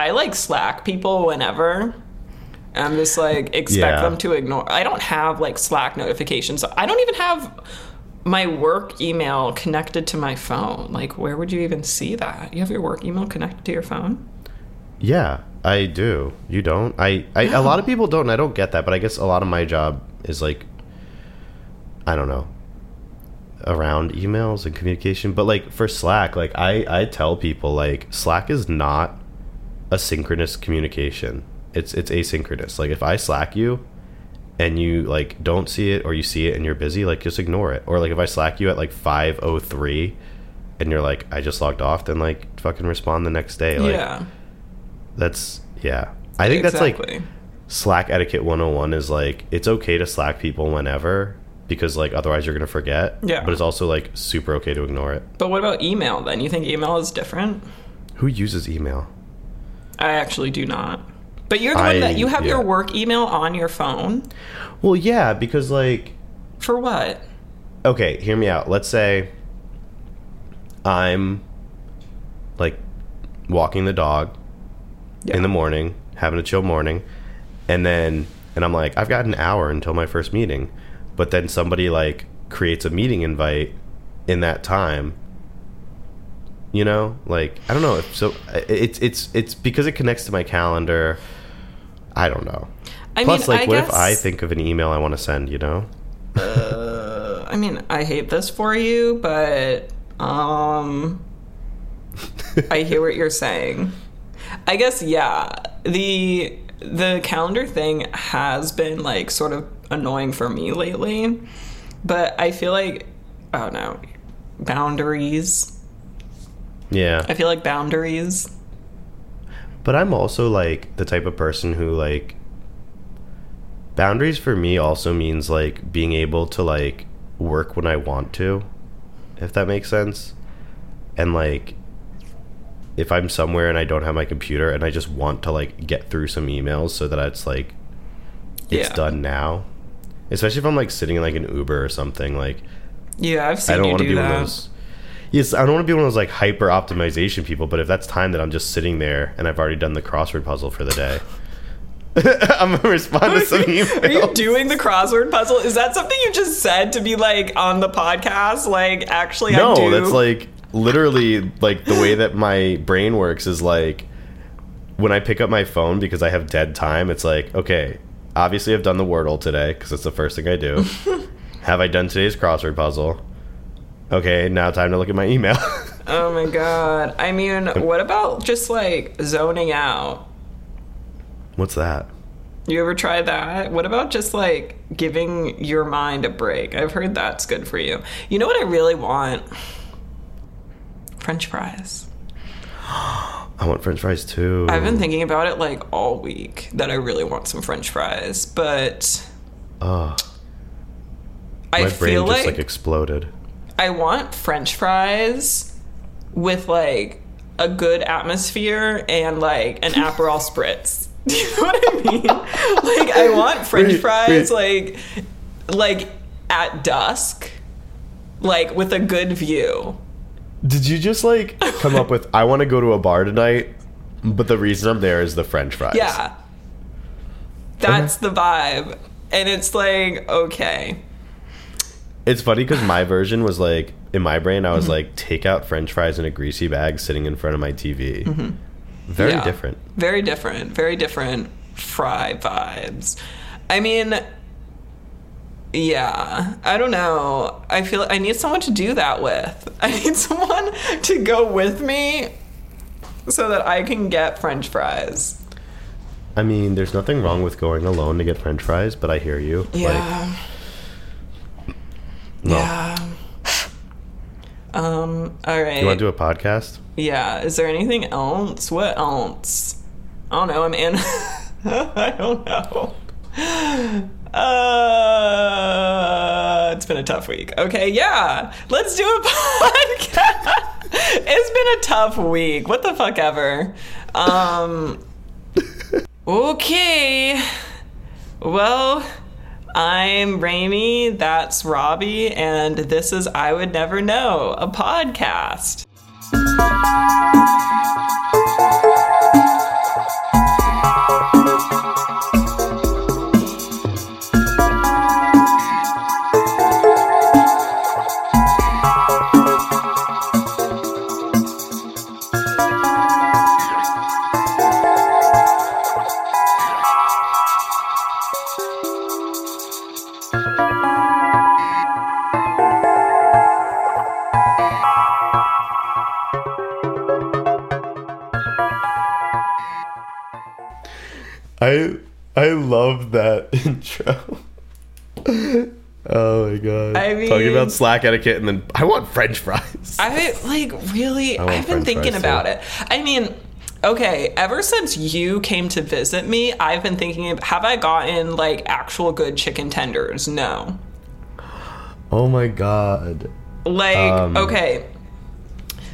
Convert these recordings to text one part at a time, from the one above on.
I like Slack people whenever. I'm just like expect Yeah. them to ignore. I don't have like Slack notifications. I don't even have my work email connected to my phone. Like, where would you even see that? You have your work email connected to your phone? Yeah, I do. You don't? I, I a lot of people don't. and I don't get that, but I guess a lot of my job is like I don't know around emails and communication. But like for Slack, like I I tell people like Slack is not a synchronous communication. It's it's asynchronous. Like if I Slack you and you like don't see it or you see it and you're busy, like just ignore it. Or like if I Slack you at like five oh three and you're like I just logged off, then like fucking respond the next day. Like yeah, that's yeah. I think that's like. Slack etiquette 101 is like it's okay to Slack people whenever because like otherwise you're going to forget. Yeah. But it's also like super okay to ignore it. But what about email then? You think email is different? Who uses email? I actually do not. But you're the I- one that you have yeah. your work email on your phone Well, yeah, because like for what? okay, hear me out. Let's say I'm like walking the dog Yeah. in the morning, having a chill morning, and then and I'm like, I've got an hour until my first meeting. But then somebody like creates a meeting invite in that time. You know? Like I don't know if so it's it's it's because it connects to my calendar. I don't know. I Plus mean, like I what if I think of an email I want to send, you know? Uh, I mean, I hate this for you, but um, I hear what you're saying. I guess yeah. The the calendar thing has been like sort of annoying for me lately, but I feel like oh no, boundaries. Yeah. I feel like boundaries. But I'm also like the type of person who like boundaries for me also means like being able to like work when I want to, if that makes sense. And like if I'm somewhere and I don't have my computer and I just want to like get through some emails so that it's like it's Yeah. done now. Especially if I'm like sitting in like an Uber or something like Yeah, I've seen I don't you want to do be that. one of those. Yes, I don't want to be one of those like hyper optimization people. But if that's time that I'm just sitting there and I've already done the crossword puzzle for the day, I'm gonna respond to some emails. Are you doing the crossword puzzle? Is that something you just said to be like on the podcast? Like, actually, I no, do. that's like literally like the way that my brain works is like when I pick up my phone because I have dead time. It's like okay, obviously I've done the Wordle today because it's the first thing I do. have I done today's crossword puzzle? Okay, now time to look at my email. Oh my god. I mean, what about just like zoning out? What's that? You ever try that? What about just like giving your mind a break? I've heard that's good for you. You know what I really want? French fries. I want French fries too. I've been thinking about it like all week that I really want some French fries, but I my brain feel just like, like exploded. I want French fries with like a good atmosphere and like an Aperol spritz. Do you know what I mean? like I want French fries like like at dusk, like with a good view. Did you just like come up with I want to go to a bar tonight, but the reason I'm there is the French fries? Yeah. That's the vibe. And it's like, okay. It's funny because my version was like in my brain I was Mm-hmm. like take out French fries in a greasy bag sitting in front of my TV. Very Mm-hmm. Yeah. different. Very different. Very different fry vibes. I mean, yeah, I don't know. I feel I need someone to do that with. I need someone to go with me so that I can get french fries. I mean, there's nothing wrong with going alone to get French fries, but I hear you. Yeah. Like, no. Yeah. Um, all right. You want to do a podcast? Yeah. Is there anything else? What else? I don't know. I'm in. I don't know. Uh, it's been a tough week. Okay, yeah. Let's do a podcast. it's been a tough week. What the fuck ever. Um. Okay. Well, I'm Raimi, that's Robbie, and this is I Would Never Know, a podcast. Love that intro. oh my god! I talking about Slack etiquette, and then I want French fries. I like really. I've been french thinking about too. it. I mean, okay. Ever since you came to visit me, I've been thinking. Of, have I gotten like actual good chicken tenders? No. oh my god! Like Um, okay,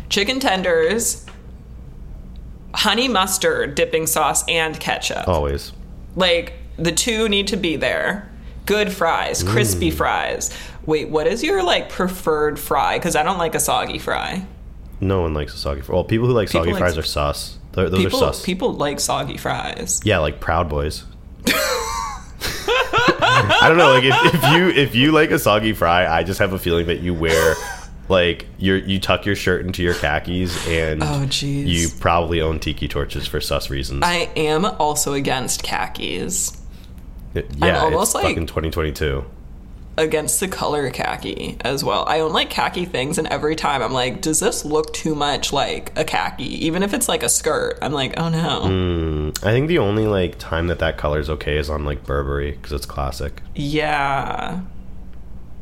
chicken tenders, honey mustard dipping sauce, and ketchup. Always. Like the two need to be there. Good fries, crispy Mm. fries. Wait, what is your like preferred fry? Because I don't like a soggy fry. No one likes a soggy fry. Well, people who like People soggy like- fries are sus. Those People, are sus. people like soggy fries. Yeah, like Proud Boys. I don't know. Like if, if you if you like a soggy fry, I just have a feeling that you wear like you you tuck your shirt into your khakis and Oh, you probably own tiki torches for sus reasons. I am also against khakis. Yeah, almost it's like- fucking 2022. Against the color khaki as well. I own like khaki things, and every time I'm like, does this look too much like a khaki? Even if it's like a skirt, I'm like, oh no. Mm, I think the only like time that that color is okay is on like Burberry because it's classic. Yeah.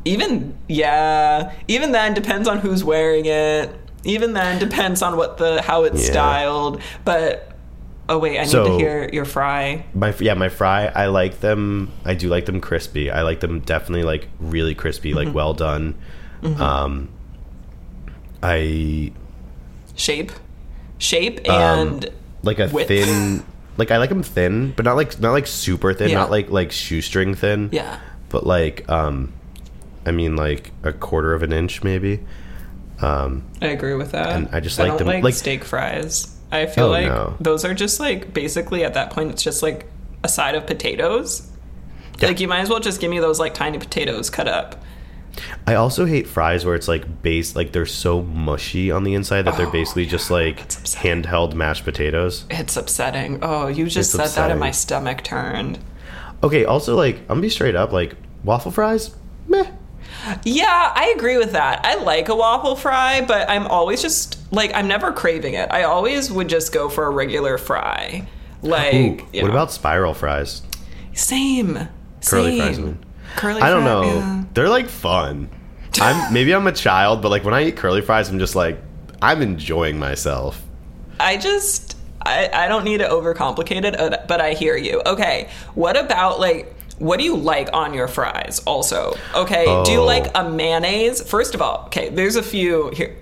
Even yeah. Even then depends on who's wearing it. Even then depends on what the how it's Yeah. styled. But oh wait, I need So- to hear your fry. My yeah, my fry. I like them. I do like them crispy. I like them definitely like really crispy, Mm-hmm. like well done. Um, I Shape. Shape Um, and like a Width. thin. Like I like them thin, but not like not like super thin, Yeah. not like like shoestring thin. yeah. But like um, I mean like a quarter of an inch maybe. Um, I agree with that. And I just I like them- like, like- steak fries. I feel Oh, like no. those are just like basically at that point it's just like a side of potatoes. Yeah. Like you might as well just give me those like tiny potatoes cut up. I also hate fries where it's like base like they're so mushy on the inside that they're Oh, basically just like handheld mashed potatoes. It's upsetting. Oh, you just It's said that and my stomach turned. Okay, also like I'm gonna be straight up, like waffle fries, meh. Yeah, I agree with that. I like a waffle fry, but I'm always just like I'm never craving it. I always would just go for a regular fry. Like, Ooh, what know. about spiral fries? same Curly same. fries. Curly I don't fry, know. yeah. They're like fun. I'm maybe I'm a child, but like when I eat curly fries, I'm just like I'm enjoying myself. I just I, I don't need to overcomplicate it, uh, but I hear you. Okay, what about like what do you like on your fries? Also, okay, do you Oh. like a mayonnaise? First of all, okay, there's a few here.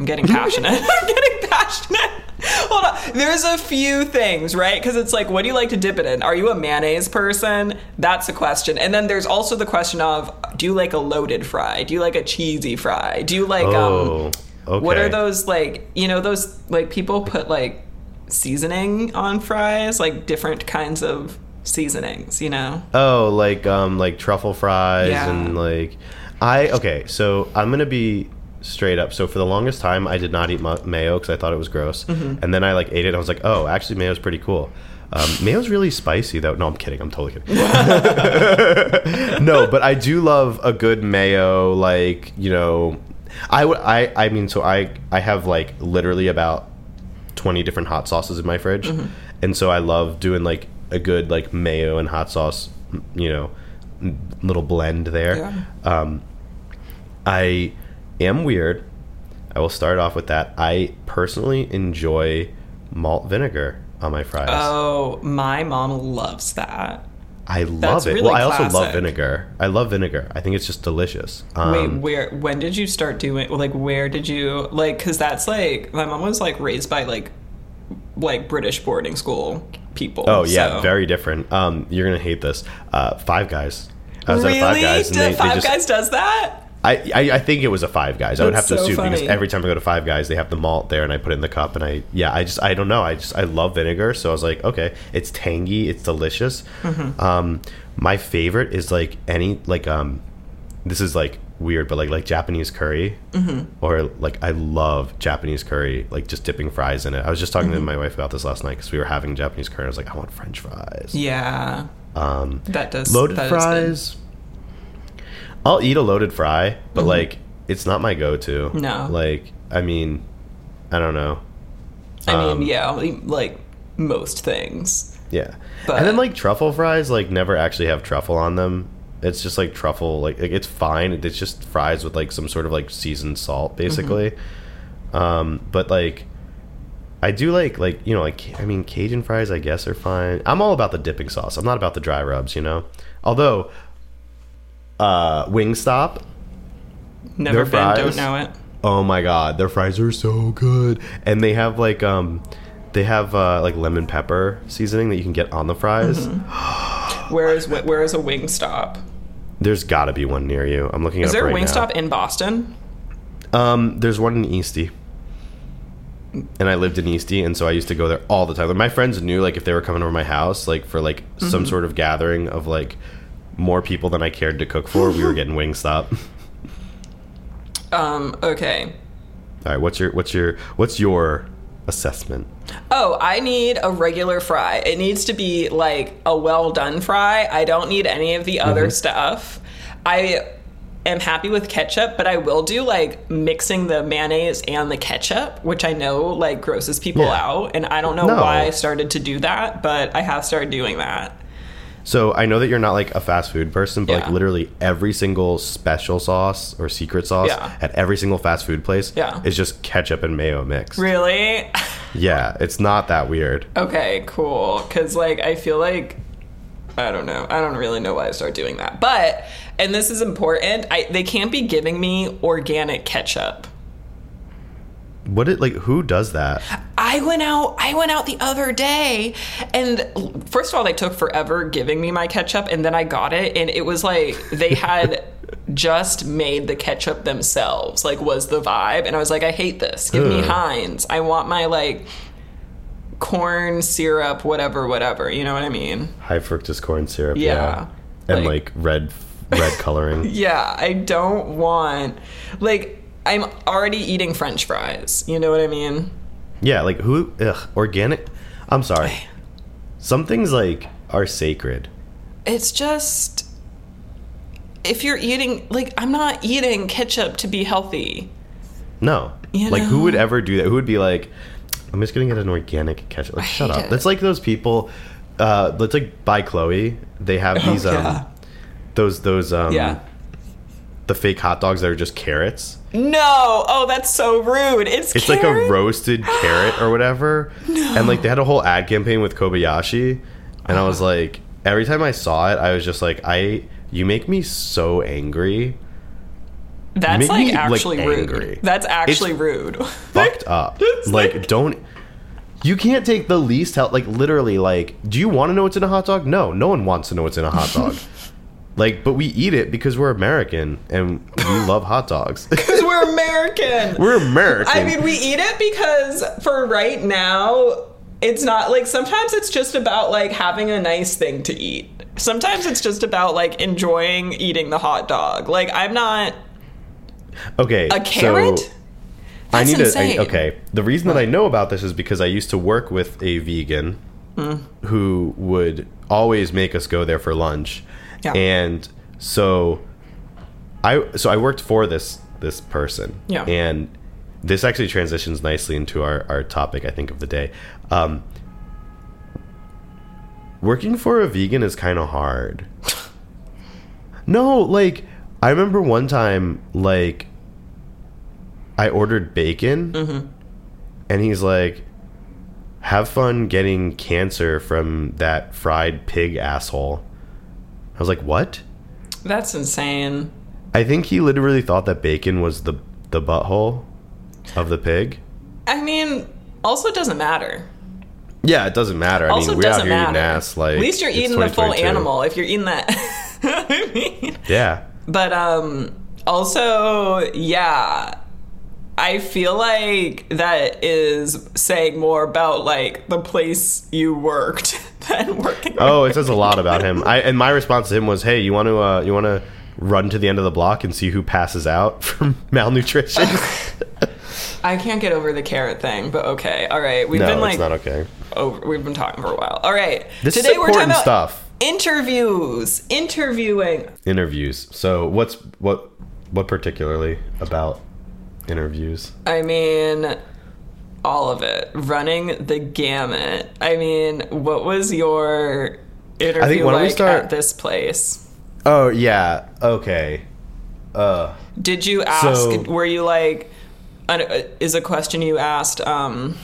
I'm getting passionate. I'm getting passionate. Hold on. There's a few things, right? Because it's like, what do you like to dip it in? Are you a mayonnaise person? That's a question. And then there's also the question of, do you like a loaded fry? Do you like a cheesy fry? Do you like um? Oh, okay. What are those like? You know, those like people put like seasoning on fries, like different kinds of seasonings. You know? Oh, like um like truffle fries Yeah. and like I okay, so I'm going to be straight up. So for the longest time I did not eat ma- mayo cuz I thought it was gross. Mm-hmm. And then I like ate it and I was like, "Oh, actually mayo's pretty cool." Um, mayo's really spicy though. No, I'm kidding. I'm totally kidding. no, but I do love a good mayo like, you know, I would I I mean so I I have like literally about 20 different hot sauces in my fridge. Mm-hmm. And so I love doing like a good like mayo and hot sauce, you know, little blend there. Yeah. Um, I am weird. I will start off with that. I personally enjoy malt vinegar on my fries. Oh, my mom loves that. I love that's it. really well, I also love vinegar. I love vinegar. I think it's just delicious. Um, Wait, where? When did you start doing? Like, where did you like? Because that's like my mom was like raised by like like British boarding school people. Oh yeah, so- very different. Um, you're gonna hate this. Uh, Five Guys. I was really? at Five Guys, and they, they just, Guys does that? I, I I think it was a Five Guys. I would have to so assume because every time I go to Five Guys, they have the malt there, and I put it in the cup, and I yeah, I just I don't know. I just I love vinegar, so I was like, okay, it's tangy, it's delicious. Mm-hmm. Um, my favorite is like any like um, this is like weird, but like like Japanese curry, Mm-hmm. or like I love Japanese curry, like just dipping fries in it. I was just talking Mm-hmm. to my wife about this last night because we were having Japanese curry. I was like, I want French fries. Yeah, Um, that does loaded fries. good. I'll eat a loaded fry, but like it's not my go-to. Mm-hmm. No. like I mean, I don't know. I Um, mean, yeah, like most things. Yeah. But- and then like truffle fries like never actually have truffle on them. It's just like truffle like, like, it's fine. It's just fries with like some sort of like seasoned salt basically. Um but like I do like like you know like I mean Cajun fries I guess are fine. I'm all about the dipping sauce. I'm not about the dry rubs, you know. Although uh Wingstop, Never Their been, fries? don't know it. oh my god, their fries are so good. And they have like um they have uh like lemon pepper seasoning that you can get on the fries. Where is where is a Wingstop? There's got to be one near you. I'm looking Is there up a right Wingstop in Boston? Um, there's one in Eastie, and I lived in Eastie, and so I used to go there all the time. Like, my friends knew like if they were coming over my house, like for like Mm-hmm. some sort of gathering of like more people than I cared to cook for, we were getting Wingstop. Um, okay. all right, what's your what's your what's your assessment? Oh, I need a regular fry. It needs to be like a well done fry. I don't need any of the other stuff. I am happy with ketchup, but I will do like mixing the mayonnaise and the ketchup, which I know like grosses people Yeah. out. And I don't know No. why I started to do that, but I have started doing that. So I know that you're not like a fast food person, but like literally every single special sauce or secret sauce Yeah. at every single fast food place Yeah. is just ketchup and mayo mix. Really? Yeah, it's not that weird. Okay, cool. Because, like, I feel like I don't know. I don't really know why I start doing that. But, and this is important. I they can't be giving me organic ketchup. What it like? Who does that? I went out. I went out the other day, and first of all, they took forever giving me my ketchup, and then I got it, and it was like they had just made the ketchup themselves. Like, was the vibe, and I was like, I hate this. Give me Ugh. Heinz. I want my like corn syrup, whatever, whatever. You know what I mean? High fructose corn syrup. Yeah. and Like- like, red red coloring. Yeah, I don't want like I'm already eating French fries. You know what I mean? yeah, like who? Ugh, organic. I'm sorry. Some things like are sacred. It's just if you're eating like I'm not eating ketchup to be healthy. No, You like who would ever do that? Who would be like, I'm just gonna get an organic ketchup? Like, shut hate up. it. That's like those people. Uh, let's like by Chloe. They have these Oh, yeah. um, those those um, Yeah. The fake hot dogs that are just carrots. No. Oh, that's so rude. It's It's like a roasted carrot or whatever. No. And like they had a whole ad campaign with Kobayashi, and I Uh-huh. was like, every time I saw it, I was just like, I you make me so angry, That's like me, like, actually rude. angry. That's actually It's rude. fucked up. Like, like- don't. You can't take the least help. Like literally, like, do you want to know what's in a hot dog? No, no one wants to know what's in a hot dog. like, but we eat it because we're American and we love hot dogs. Because we're American. we're American. I mean, we eat it because for right now, it's not like sometimes it's just about like having a nice thing to eat. Sometimes it's just about like enjoying eating the hot dog. Like, I'm not okay, a carrot. So, I need to. I, okay, the reason that I know about this is because I used to work with a vegan Hmm. who would always make us go there for lunch, Yeah. and so I so I worked for this this person, Yeah. and this actually transitions nicely into our our topic I think of the day. Um, working for a vegan is kind of hard. no, like I remember one time like I ordered bacon, Mm-hmm. and he's like, "Have fun getting cancer from that fried pig asshole." I was like, "What?" That's insane. I think he literally thought that bacon was the the butthole of the pig. I mean, also it doesn't matter. Yeah, it doesn't matter. I Also, mean, we're out here matter. eating ass. Like, At least you're eating the full animal if you're eating that. I mean, Yeah, but um, also, yeah, I feel like that is saying more about like the place you worked than working. Oh, it says a lot about him. I and my response to him was, "Hey, you want to uh, you want to run to the end of the block and see who passes out from malnutrition?" I can't get over the carrot thing, but okay, all right. We've no, been like it's not okay. over. We've been talking for a while. All right, This today is we're talking about stuff. interviews, interviewing. Interviews. So, what's what what particularly about interviews? I mean, all of it, running the gamut. I mean, what was your interview think why don't we like start- at this place? Oh yeah. Okay. Uh. Did you ask? So- were you like? Is a question you asked? Um,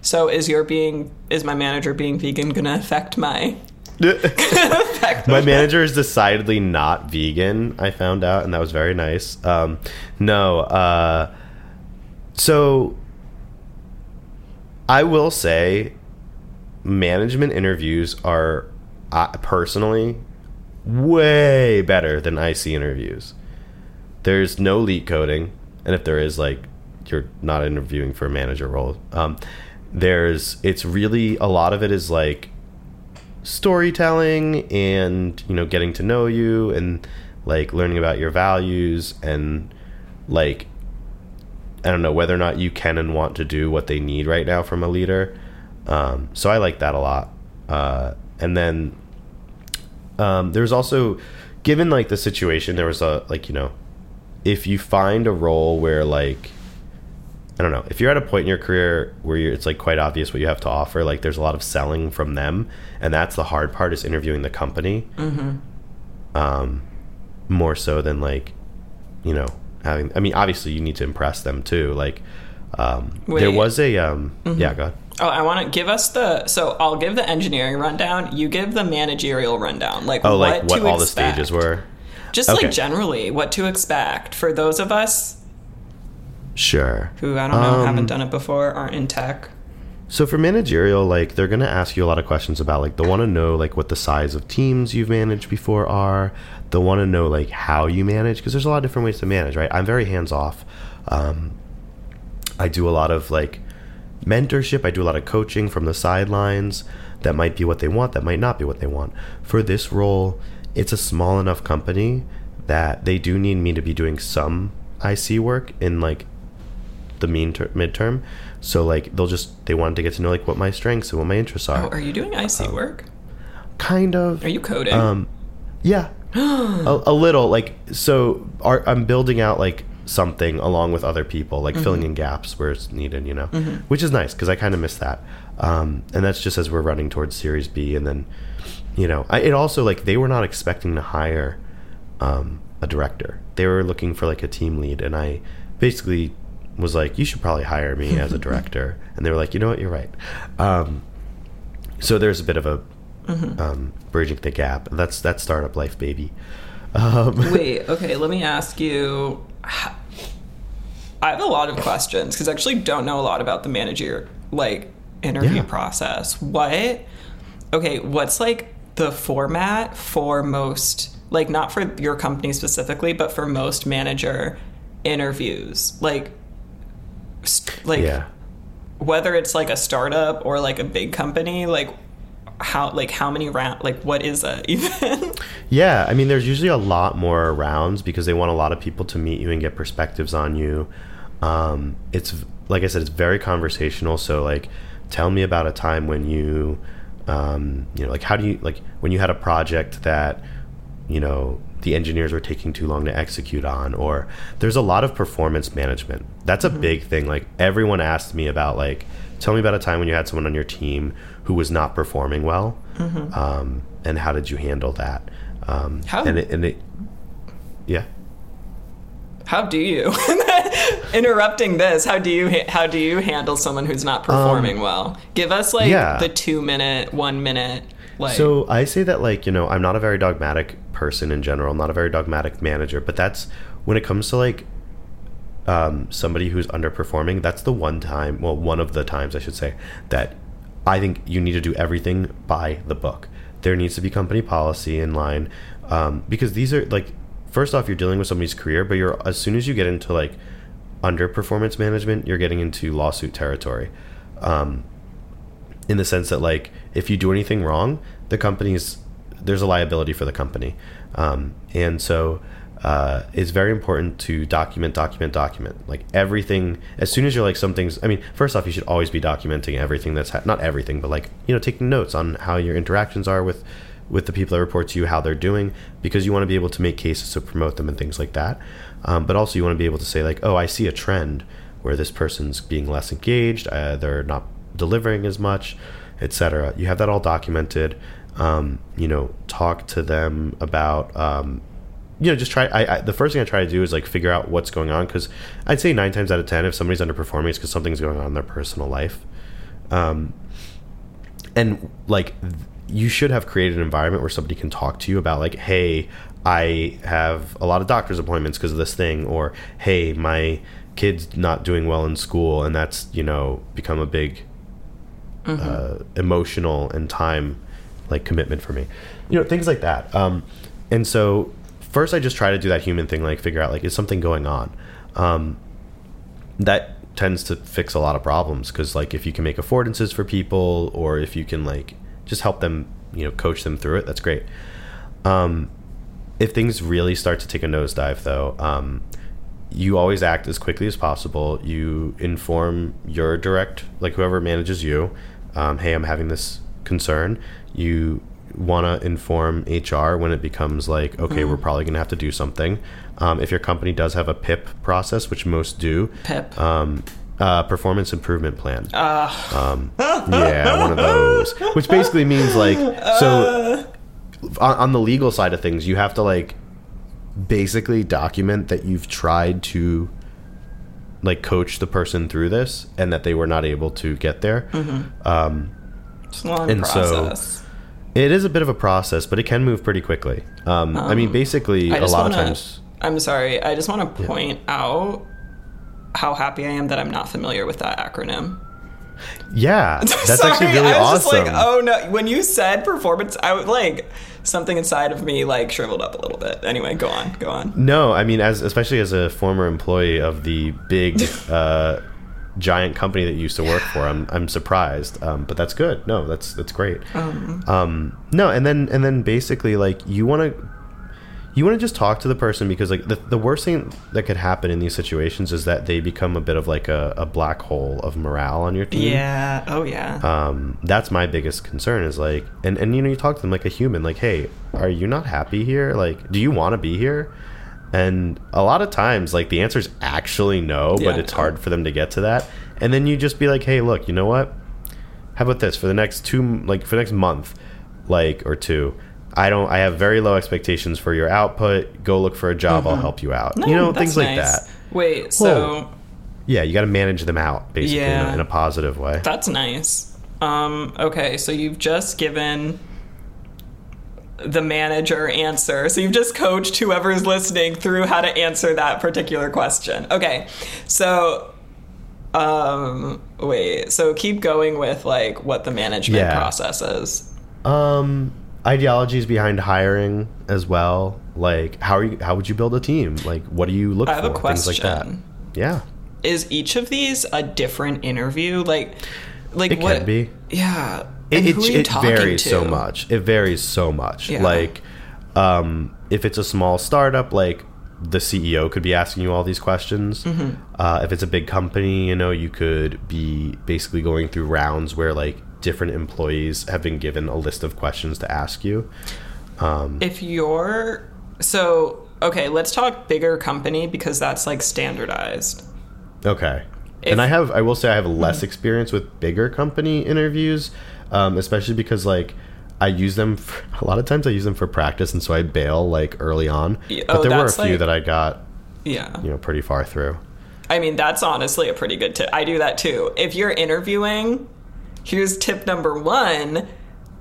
so is your being is my manager being vegan gonna affect my? My manager is decidedly not vegan. I found out, and that was very nice. Um, no, uh, so I will say, management interviews are uh, personally way better than IC interviews. There's no leet coding, and if there is, like, you're not interviewing for a manager role. Um, there's, it's really a lot of it is like storytelling and you know getting to know you and like learning about your values and like I don't know whether or not you can and want to do what they need right now from a leader. Um, so I like that a lot. Uh, and then um, there's also given like the situation there was a like you know if you find a role where like I don't know if you're at a point in your career where you're, it's like quite obvious what you have to offer. Like there's a lot of selling from them, and that's the hard part is interviewing the company. Um, more so than like, you know, having. I mean, obviously you need to impress them too. Like, um, there was a um, yeah, go ahead. Oh, I want to give us the. So I'll give the engineering rundown. You give the managerial rundown. Like Oh, what like what all the stages were. Just Okay. like generally, what to expect for those of us Sure. who I don't know Um, haven't done it before, aren't in tech. So for managerial, like they're gonna ask you a lot of questions about like they want to know like what the size of teams you've managed before are. They want to know like how you manage because there's a lot of different ways to manage, right? I'm very hands off. Um, I do a lot of like mentorship. I do a lot of coaching from the sidelines. That might be what they want. That might not be what they want. For this role, it's a small enough company that they do need me to be doing some IC work in like the mean ter- midterm. So like they'll just they wanted to get to know like what my strengths and what my interests are. Oh, are you doing IC work? kind of. Are you coding? Um, yeah, a, a little. Like so, our, I'm building out like something along with other people, like filling in gaps where it's needed. You know, which is nice because I kind of miss that. Um, and that's just as we're running towards Series B, and then, you know, I, it also like they were not expecting to hire um, a director. They were looking for like a team lead, and I basically was like, "You should probably hire me as a director." and they were like, "You know what? You're right." Um, so there's a bit of a um, bridging the gap. That's that's startup life, baby. Um, Wait, okay, let me ask you. I have a lot of questions because I actually don't know a lot about the manager like interview Yeah. process. What? Okay, what's like the format for most like not for your company specifically, but for most manager interviews? Like like yeah. whether it's like a startup or like a big company, like how like how many round like what is a even? Yeah, I mean, there's usually a lot more rounds because they want a lot of people to meet you and get perspectives on you. Um, it's like I said, it's very conversational. So, like, tell me about a time when you, um, you know, like how do you like when you had a project that, you know, the engineers were taking too long to execute on, or there's a lot of performance management. That's a big thing. Like everyone asked me about like, tell me about a time when you had someone on your team who was not performing well, um, and how did you handle that? Um, How- and it, and it, yeah. How do you interrupting this? How do you ha- how do you handle someone who's not performing well? Give us like Um, yeah. the two minute, one minute. Like So I say that like you know I'm not a very dogmatic person in general. I'm not a very dogmatic manager, but that's when it comes to like um, somebody who's underperforming. That's the one time, well, one of the times I should say that I think you need to do everything by the book. There needs to be company policy in line um, because these are like first off you're dealing with somebody's career, but you're as soon as you get into like underperformance management, you're getting into lawsuit territory. Um, in the sense that like if you do anything wrong the company's there's a liability for the company um, and so uh, it's very important to document document document like everything as soon as you're like something's i mean first off you should always be documenting everything that's ha- not everything but like you know taking notes on how your interactions are with with the people that report to you how they're doing because you want to be able to make cases to promote them and things like that um, but also you want to be able to say like oh i see a trend where this person's being less engaged, uh, they're not delivering as much, etc. You have that all documented. Um, you know, talk to them about um, you know, just try. I, I, the first thing I try to do is like figure out what's going on because I'd say nine times out of ten, if somebody's underperforming, it's because something's going on in their personal life. Um, and like you should have created an environment where somebody can talk to you about like, hey, I have a lot of doctor's appointments because of this thing, or hey, my kid's not doing well in school, and that's you know become a big uh, emotional and time like commitment for me. You know, things like that. Um, and so first I just try to do that human thing, like figure out like is something going on. Um, that tends to fix a lot of problems because like if you can make affordances for people or if you can like just help them, you know, coach them through it, that's great. Um, if things really start to take a nosedive though, um, you always act as quickly as possible. You inform your direct, like whoever manages you, um, hey, I'm having this concern. You want to inform HR when it becomes like, okay, we're probably going to have to do something. Um, if your company does have a PIP process, which most do, Pip. um, uh, performance improvement plan. Um, yeah, one of those. Which basically means like, so on, on the legal side of things, you have to like basically document that you've tried to like coach the person through this and that they were not able to get there. It's long and so- It is a bit of a process, but it can move pretty quickly. Um, I mean, basically, I a lot wanna, of times. I'm sorry. I just want to point out how happy I am that I'm not familiar with that acronym. Yeah, that's Sorry, actually really I was awesome. just like, oh no. When you said performance, I was like, something inside of me like shriveled up a little bit. Anyway, go on, go on. No, I mean, as especially as a former employee of the big, uh, giant company that you used to work for, I'm I'm surprised. Um, but that's good. No, that's that's great. Um, no, and then and then basically like you want to. You want to just talk to the person because like the, the worst thing that could happen in these situations is that they become a bit of like a, a black hole of morale on your team. Yeah. Oh yeah. um, that's my biggest concern is like and, and you know you talk to them like a human like hey are you not happy here like do you want to be here and a lot of times like the answer is actually no Yeah, but it's hard for them to get to that. And then you just be like hey look you know what? How about this? For the next two like for the next month like or two i don't i have very low expectations for your output. Go look for a job. I'll help you out. No, you know things like that. Wait. So yeah you got to manage them out basically in, a, in a positive way. That's nice. Um. Okay. So you've just given the manager answer. So you've just coached whoever's listening through how to answer that particular question. Okay. So um wait. So keep going with like what the management Yeah. process is. Um, ideologies behind hiring as well. Like, how are you? How would you build a team? Like, what do you look I have for? a Things like that. question. Yeah, Is each of these a different interview? Like like it what. Yeah. It, it, it varies to? so much. It varies so much. Yeah. Like, um, if it's a small startup, like the CEO could be asking you all these questions. Mm-hmm. Uh, if it's a big company, you know, you could be basically going through rounds where like different employees have been given a list of questions to ask you. if you're so okay let's talk bigger company because that's like standardized Okay. If- and I have, I will say, I have less experience with bigger company interviews, um, especially because like I use them. For, a lot of times, I use them for practice, and so I bail like early on. Yeah, but oh, there were a few like- that I got, yeah you know, pretty far through. i mean that's honestly a pretty good tip i do that too if you're interviewing here's tip number one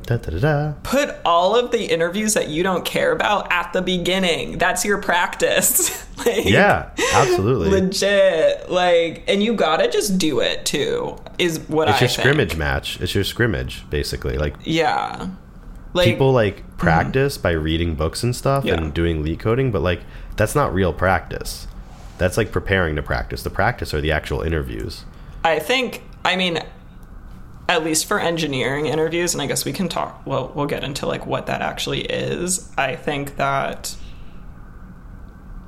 Da, da, da, put all of the interviews that you don't care about at the beginning that's your practice like, Yeah, absolutely. legit like and you gotta just do it too is what it's i your think. scrimmage match. It's your scrimmage, basically. Like yeah like people like mm-hmm. practice by reading books and stuff Yeah. and doing leet coding, but like that's not real practice. That's like preparing to practice. The practice are the actual interviews. I think, I mean, at least for engineering interviews, and I guess we can talk, well, we'll get into like what that actually is. I think that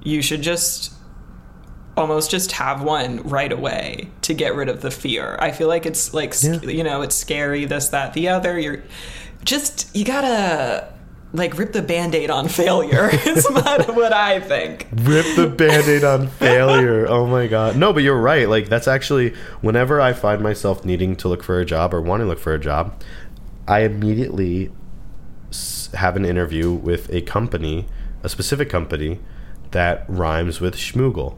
you should just almost just have one right away to get rid of the fear. I feel like it's like, Yeah. you know, it's scary, this, that, the other. You're just, you gotta, like rip the band-aid on failure is what, what I think. Rip the band-aid on failure. Oh my god. No, but you're right. Like that's actually whenever I find myself needing to look for a job or wanting to look for a job, I immediately have an interview with a company, a specific company that rhymes with schmoogle.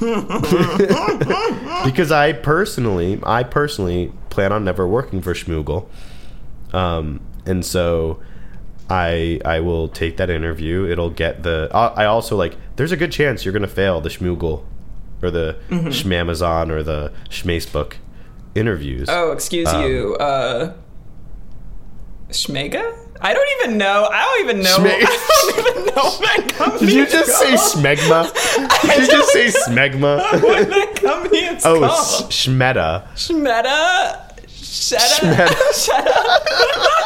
because I personally, I personally plan on never working for schmoogle. Um, and so I I will take that interview. It'll get the. I I also like. There's a good chance you're gonna fail the schmoogle, or the Mm-hmm. schmamazon or the schmacebook interviews. Oh, excuse Um, you. Uh Schmega? I don't even know. I don't even know. Schme- I don't even know what that company Did you just say smegma? Did you just say smegma? what that company is Oh, called? s- schmeta. Schmeta? Sheta? Schmeta.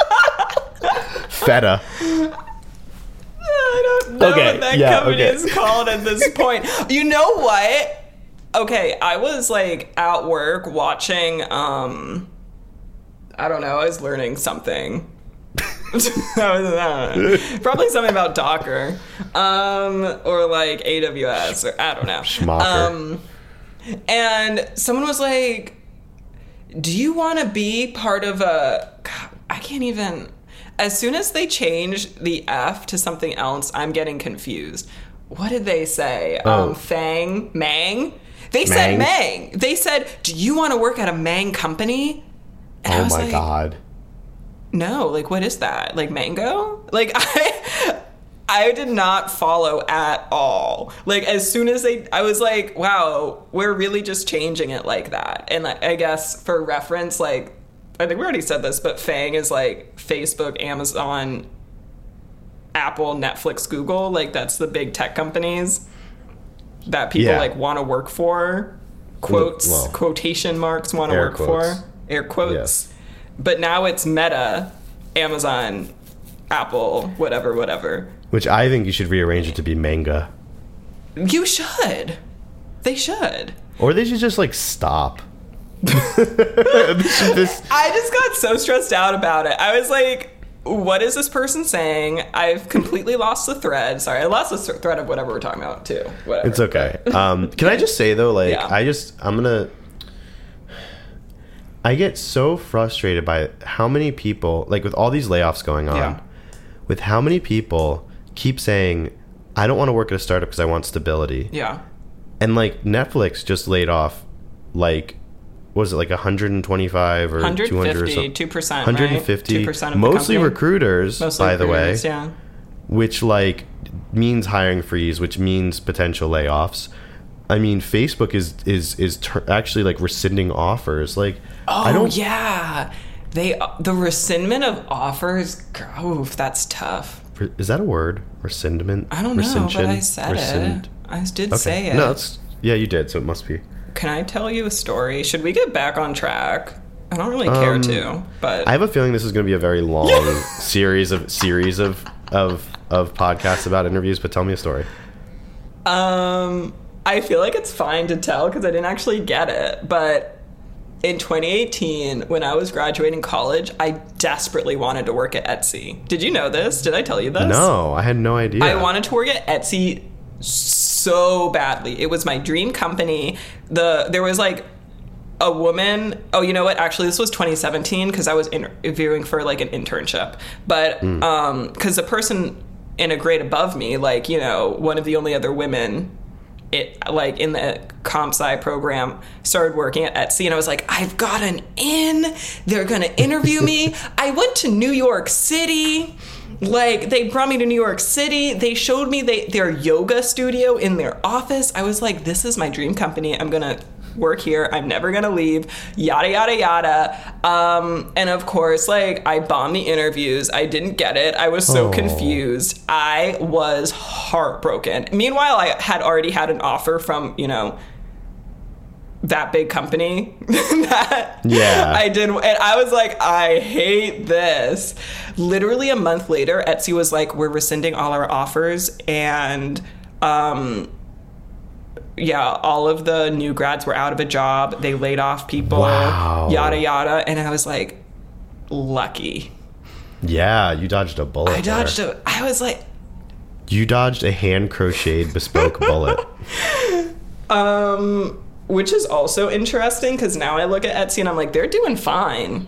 Feta. I don't know Okay, what that yeah, company okay. is called at this point. You know what? Okay, I was like at work watching um I don't know, I was learning something. I was- I. Probably something about Docker. Um or like AWS or I don't know. Schmocker. Um and someone was like do you want to be part of a God, I can't even as soon as they change the F to something else, I'm getting confused. What did they say? Oh. Um Fang? Mang? They said Mang? Mang. They said, "Do you want to work at a Mang company?" And Oh my like, god. No, like what is that? Like mango? Like I I did not follow at all. Like as soon as they I was like, wow, we're really just changing it like that. And I guess for reference like I think we already said this, but Fang is like Facebook, Amazon, Apple, Netflix, Google, like that's the big tech companies that people Yeah. like want to work for. Quotes, well, quotation marks want to work quotes. for. Air quotes. Yes. But now it's Meta, Amazon, Apple, whatever, whatever. Which I think you should rearrange it to be manga. You should. They should. Or they should just like stop. They should just- I just got so stressed out about it. I was like, what is this person saying? I've completely lost the thread. Sorry, I lost the thread of whatever we're talking about, too. Whatever. It's okay. Um, can I just say though, like Yeah. I just I'm gonna. I get so frustrated by how many people, like with all these layoffs going on, Yeah. with how many people keep saying, "I don't want to work at a startup because I want stability," Yeah. and like Netflix just laid off, like, what was it like 125 or 200 or something? 2%. 150, Right? 2% of mostly recruiters, Mostly by the way Yeah. which like means hiring freeze, which means potential layoffs. I mean, Facebook is is is ter- actually like rescinding offers. Like, Oh, I don't. yeah. They uh, the rescindment of offers. Oof, that's tough. Is that a word? Rescindment. I don't know, but I said Rescind- it. I did Okay. say it. No, it's yeah, you did. So it must be. Can I tell you a story? Should we get back on track? I don't really care Um, to, but I have a feeling this is going to be a very long series of series of of of podcasts about interviews. But tell me a story. um, I feel like it's fine to tell because I didn't actually get it. But in 2018, when I was graduating college, I desperately wanted to work at Etsy. Did you know this? Did I tell you this? No, I had no idea. I wanted to work at Etsy so badly. It was my dream company. The there was like a woman. Oh, you know what? Actually, this was 2017 because I was interviewing for like an internship. But um, because the person in a grade above me, like you know, one of the only other women. It like in the comp sci program started working at Etsy and I was like, I've got an in. They're gonna interview me. I went to New York City. Like they brought me to New York City. They showed me they, their yoga studio in their office. I was like, this is my dream company. I'm gonna work here. I'm never gonna leave. Yada yada yada. Um, and of course, like I bombed the interviews. I didn't get it. I was so confused. I was heartbroken. Meanwhile, I had already had an offer from you know that big company that Yeah. I did and I was like I hate this. Literally a month later Etsy was like we're rescinding all our offers and um yeah, all of the new grads were out of a job. They laid off people, Wow. yada yada and I was like lucky. Yeah, you dodged a bullet. I dodged there. a. I was like, You dodged a hand crocheted bespoke bullet. um, which is also interesting because now I look at Etsy and I'm like, they're doing fine.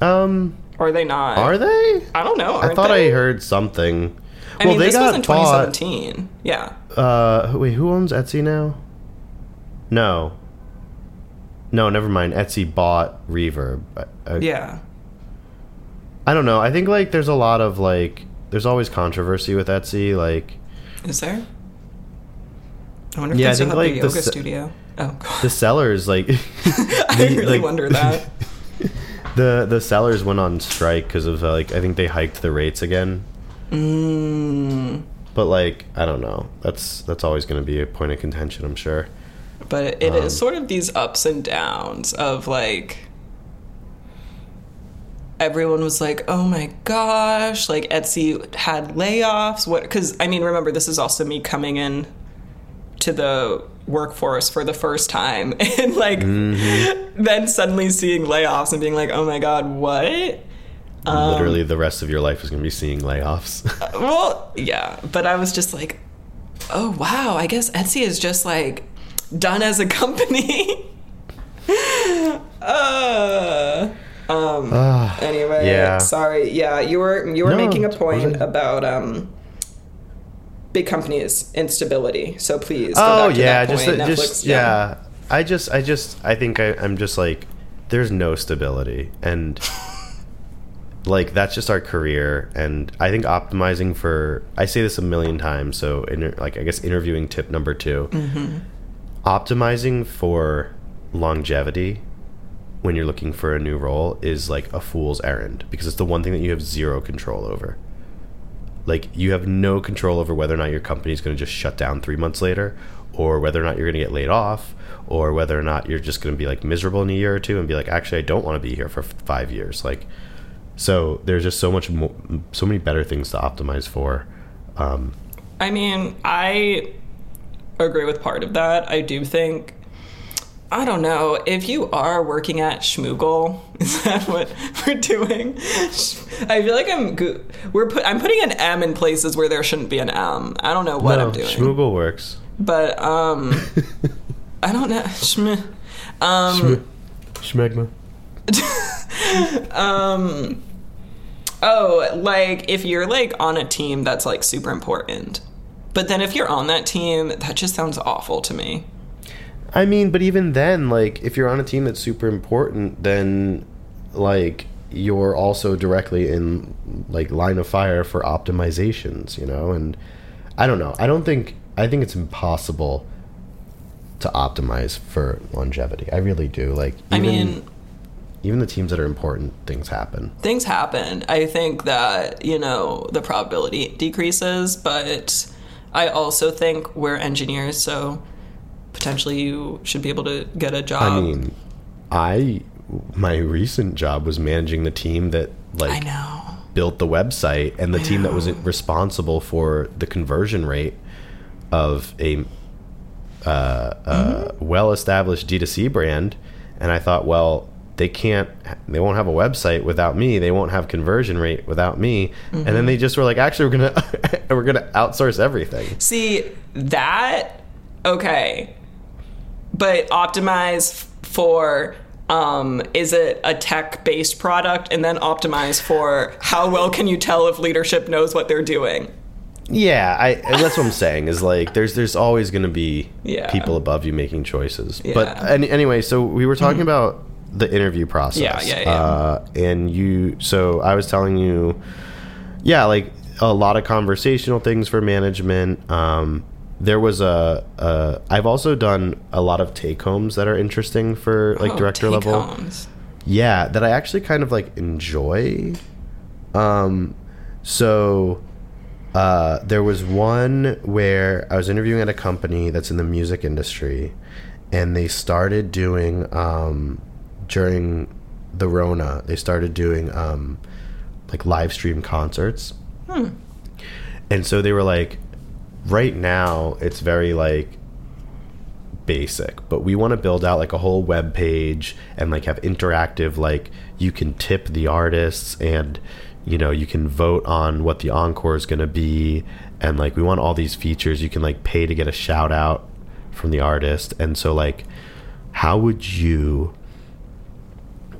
Um, Or are they not? are they? I don't know. I thought they? I heard something. I mean, this was in bought- 2017. Yeah. Uh, wait, who owns Etsy now? No. No, never mind. Etsy bought Reverb. I, I- Yeah. I don't know. I think like there's a lot of like there's always controversy with Etsy. Like Is there? I wonder if Yeah, I think, like, the the yoga studio. Oh, God. the sellers, like I really like- wonder that. the the sellers went on strike because of uh, like I think they hiked the rates again. Mm, But like I don't know. That's that's always going to be a point of contention. I'm sure. but it is Um, sort of these ups and downs of like. Everyone was like, "Oh my gosh!" Like Etsy had layoffs. What? Because I mean, remember, this is also me coming in to the workforce for the first time, and like Mm-hmm. then suddenly seeing layoffs and being like, "Oh my god, what?" Um, Literally, the rest of your life is going to be seeing layoffs. Well, yeah, but I was just like, oh wow, I guess Etsy is just like done as a company. uh, um. Ah, Anyway, yeah. sorry. Yeah, you were you were No, making a point about um big companies instability. So please. Oh yeah, that just point. just Netflix, yeah. I just I just I think I, I'm just like there's no stability and like that's just our career and I think optimizing for I say this a million times so inter, like I guess interviewing tip number 2 Mm-hmm. optimizing for longevity when you're looking for a new role is like a fool's errand because it's the one thing that you have zero control over like you have no control over whether or not your company is going to just shut down three months later or whether or not you're going to get laid off or whether or not you're just going to be like miserable in a year or two and be like actually i don't want to be here for five years like so there's just so much so many better things to optimize for um, I mean, I agree with part of that. I do think, I don't know, if you are working at Schmoogle, is that what we're doing? I feel like I'm go- we're put I'm putting an M in places where there shouldn't be an M. I don't know what no, I'm doing, Schmoogle works but um, I don't know. Schm- um, Schmegma. um, oh, like if you're like on a team that's like super important, but then if you're on that team, that just sounds awful to me. I mean, but even then, like, if you're on a team that's super important, then, like, you're also directly in, like, line of fire for optimizations, you know? And I don't know. I don't think, I think it's impossible to optimize for longevity. I really do. Like, even, I mean, even the teams that are important, things happen. things happen. I think that, you know, the probability decreases, but I also think we're engineers, so potentially you should be able to get a job. I mean, I, my recent job was managing the team that, like, I know. built the website and the I team that was responsible for the conversion rate of a uh, uh, Mm-hmm. well-established D2C brand. And I thought, well, they can't, they won't have a website without me. They won't have conversion rate without me. And Mm-hmm. then they just were like, actually, we're gonna we're gonna outsource everything. See, that, okay. But optimize for, um, is it a tech based product? And then optimize for how well can you tell if leadership knows what they're doing? Yeah, I and that's what I'm saying is like there's there's always going to be Yeah. people above you making choices. Yeah. But any, anyway, so we were talking about the interview process. Yeah, yeah, yeah. Uh, and you, so I was telling you, yeah, like a lot of conversational things for management. Um, there was a, a. I've also done a lot of take homes that are interesting for like Oh, director level. take-homes. Yeah, that I actually kind of like enjoy. Um, so uh, there was one where I was interviewing at a company that's in the music industry, and they started doing um, during the Rona. They started doing um, like live stream concerts, and so they were like, right now it's very like basic, but we want to build out like a whole web page and like have interactive like you can tip the artists and you know you can vote on what the encore is going to be. And like we want all these features. You can like pay to get a shout out from the artist. And so like how would you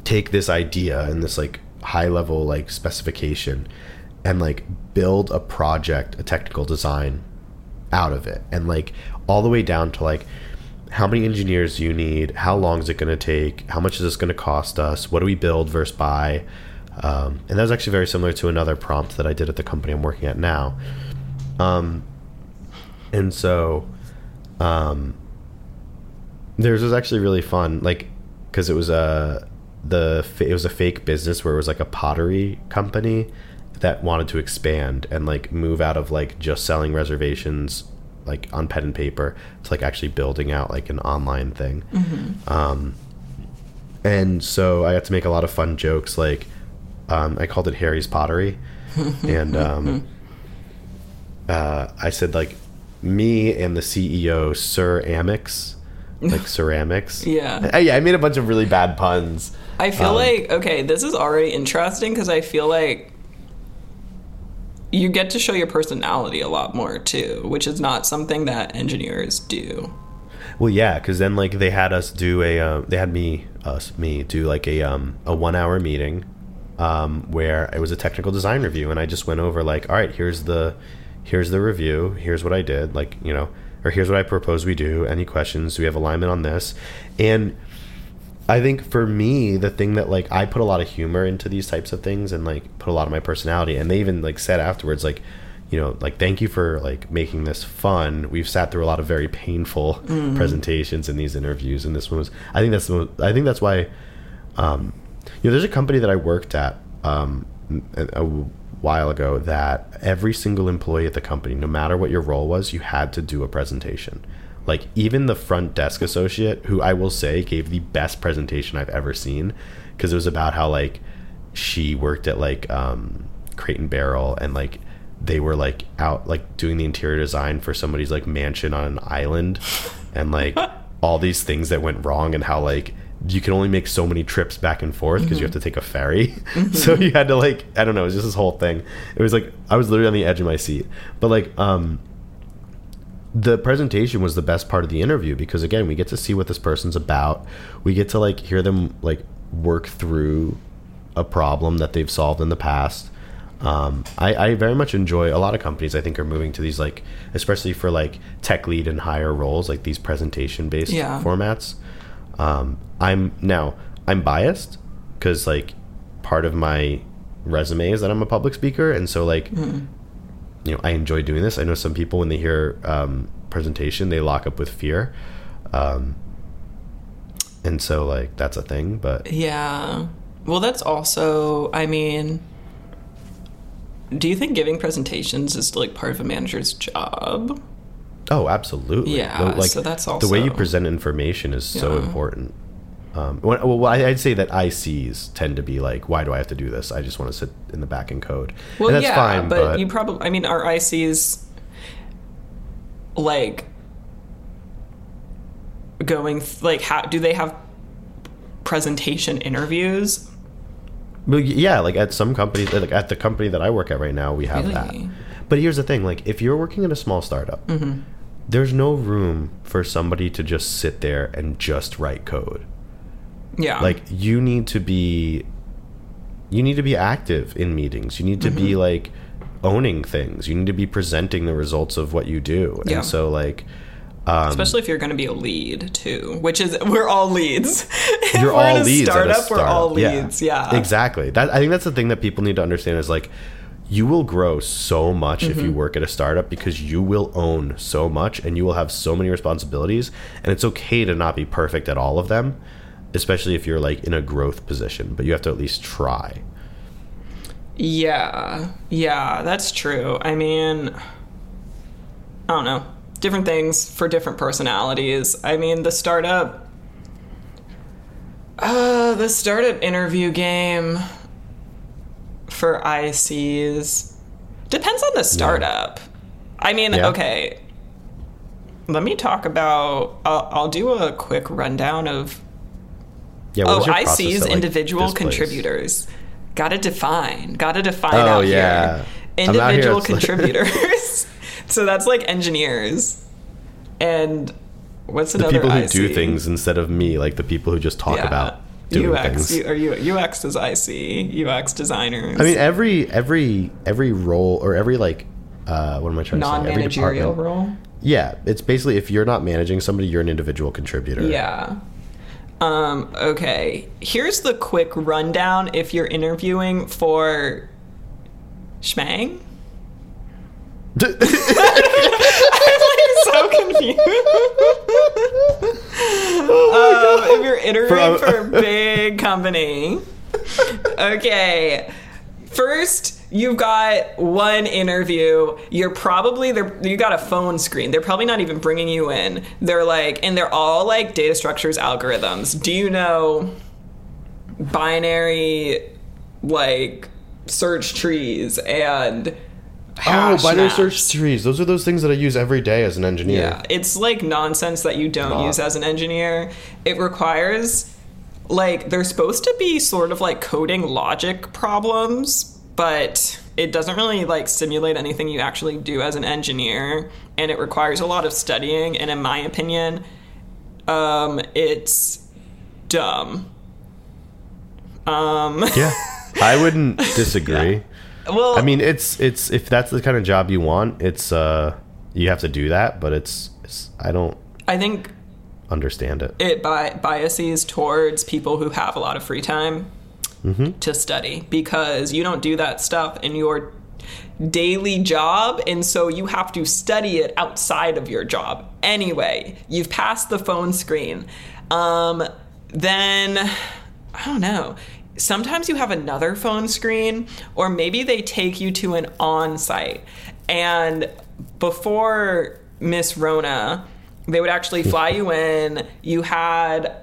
take this idea and this like high level like specification and like build a project a technical design out of it. And like all the way down to like how many engineers do you need? How long is it going to take? How much is this going to cost us? What do we build versus buy? Um, and that was actually very similar to another prompt that i did at the company i'm working at now. Um, and so um, theirs was actually really fun like because it was a the it was a fake business where it was like a pottery company that wanted to expand and like move out of like just selling reservations like on pen and paper to like actually building out like an online thing. Um, and so i got to make a lot of fun jokes like um, i called it harry's pottery. And um, uh, i said like me and the ceo sir Amix, like ceramics Yeah. I, yeah i made a bunch of really bad puns. I feel Um, like okay, this is already interesting because I feel like you get to show your personality a lot more too, which is not something that engineers do. Well, yeah, because then like they had us do a, uh, they had me, us, me do like a um a one hour meeting, um where it was a technical design review, and I just went over like, all right, here's the, here's the review, here's what I did, like you know, or here's what I propose we do. Any questions? Do we have alignment on this? And I think for me, the thing that like I put a lot of humor into these types of things and like put a lot of my personality, and they even like said afterwards, like, you know, like thank you for like making this fun. We've sat through a lot of very painful presentations in these interviews, and this one was. I think that's the. I think that's why. Um, you know, there's a company that I worked at um, a, a while ago that every single employee at the company, no matter what your role was, you had to do a presentation. Like even the front desk associate, who I will say gave the best presentation I've ever seen, because it was about how like she worked at like um, Crate and Barrel, and like they were like out like doing the interior design for somebody's like mansion on an island, and like all these things that went wrong, and how like you can only make so many trips back and forth because you have to take a ferry. so you had to like I don't know, it was just this whole thing. It was like I was literally on the edge of my seat. But like um the presentation was the best part of the interview because again we get to see what this person's about. We get to like hear them like work through a problem that they've solved in the past. Um, I, I very much enjoy a lot of companies i think are moving to these like especially for like tech lead and higher roles like these presentation based Yeah. formats. Um, i'm now i'm biased because like part of my resume is that i'm a public speaker and so like you know, I enjoy doing this. I know some people when they hear um, presentation, they lock up with fear, um, and so like that's a thing. But Yeah. Well, that's also, I mean, do you think giving presentations is like part of a manager's job? oh, absolutely, Yeah, The- like so that's also the way you present information is so important. Um, well, I'd say that ICs tend to be like, why do I have to do this? I just want to sit in the back and code. Well, and that's yeah, fine, but, but, you probably, I mean, are ICs like going, th- like, how do they have presentation interviews? Well, yeah, like at some companies, like at the company that I work at right now, we have that. But here's the thing: like if you're working in a small startup, Mm-hmm. there's no room for somebody to just sit there and just write code. Yeah. Like you need to be, you need to be active in meetings. You need to be Mm-hmm. like owning things. You need to be presenting the results of what you do. Yeah. And so like. Um, Especially if you're going to be a lead too, which is we're all leads. If you're all leads startup, a We're all leads. Yeah. exactly. That I think that's the thing that people need to understand is like you will grow so much if Mm-hmm. you work at a startup because you will own so much and you will have so many responsibilities and it's okay to not be perfect at all of them, especially if you're like in a growth position, but you have to at least try. Yeah, yeah, that's true. I mean, I don't know. Different things for different personalities. I mean, the startup. Uh, the startup interview game for ICs depends on the startup. I mean, Yeah. okay. Let me talk about. I'll, I'll do a quick rundown of Yeah. Oh, process ICs, like, individual contributors. Gotta define. Gotta define Oh, out yeah. here. Here, Individual like- contributors. so that's like engineers. And what's The people who IC? do things instead of me, like the people who just talk Yeah. about doing UX things. Or UX is IC, UX designers. I mean, every every every role or every like, uh, what am I trying to say? Every non-managerial department- role. Yeah, it's basically if you're not managing somebody, you're an individual contributor. Yeah. Um, okay. Here's the quick rundown if you're interviewing for Schmang. I'm so confused. um, if you're interviewing For- for a big company. Okay. First, you've got one interview. You're probably they're you got a phone screen. They're probably not even bringing you in. They're like, and they're all like data structures algorithms. Do you know binary like search trees and Oh, binary maps? search trees. Those are those things that I use every day as an engineer. Yeah, it's like nonsense that you don't Not. use as an engineer. It requires like they're supposed to be sort of like coding logic problems, but it doesn't really like simulate anything you actually do as an engineer and it requires a lot of studying and in my opinion um it's dumb. Um Yeah, I wouldn't disagree. well I mean, it's it's if that's the kind of job you want, it's uh you have to do that, but it's, it's I don't I think understand it. it bi- biases towards people who have a lot of free time to study because you don't do that stuff in your daily job and so you have to study it outside of your job. Anyway you've passed the phone screen. Um, then i don't know. Sometimes you have another phone screen or maybe they take you to an on-site. And before miss rona they would actually fly you in. You had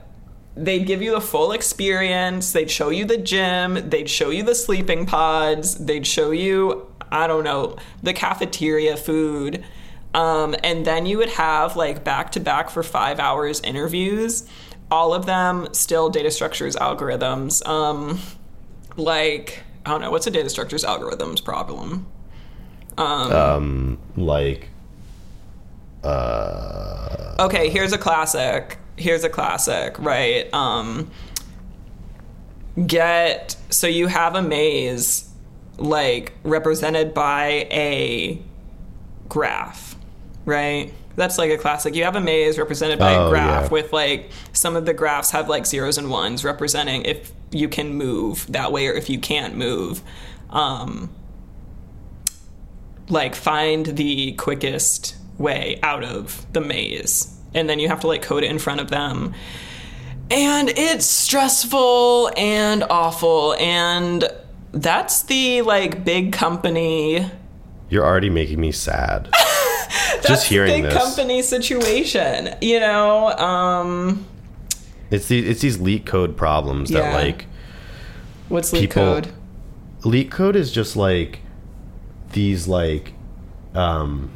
they'd give you the full experience. They'd show you the gym. They'd show you the sleeping pods. They'd show you, I don't know, the cafeteria food. Um, and then you would have like back to back for five hours interviews. All of them still data structures algorithms. Um, like, I don't know, what's a data structures algorithms problem? Um, like, uh, okay here's a classic here's a classic right? Um get so you have a maze like represented by a graph right? That's like a classic. You have a maze represented by Oh, a graph yeah. with like some of the graphs have like zeros and ones representing if you can move that way or if you can't move. Um like find the quickest way out of the maze and then you have to like code it in front of them. And it's stressful and awful. And that's the like big company. You're already making me sad. that's Just hearing the big this. company situation you know um It's the it's these LeetCode problems that like what's Leet People- code? LeetCode is just like these like um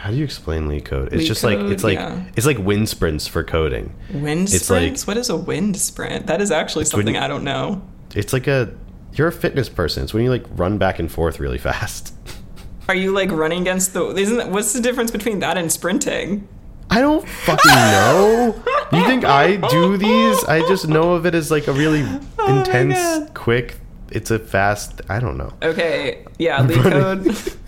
how do you explain LeetCode? It's Leet just like it's like yeah. it's like wind sprints for coding. wind it's sprints like- what is a wind sprint that is actually something you- i don't know It's like a you're a fitness person. It's when you like run back and forth really fast. are you like running against the isn't that, what's the difference between that and sprinting I don't fucking know. You think I do these? I just know of it as like a really Oh intense, quick. It's a fast. I don't know. Okay, yeah, running. Code.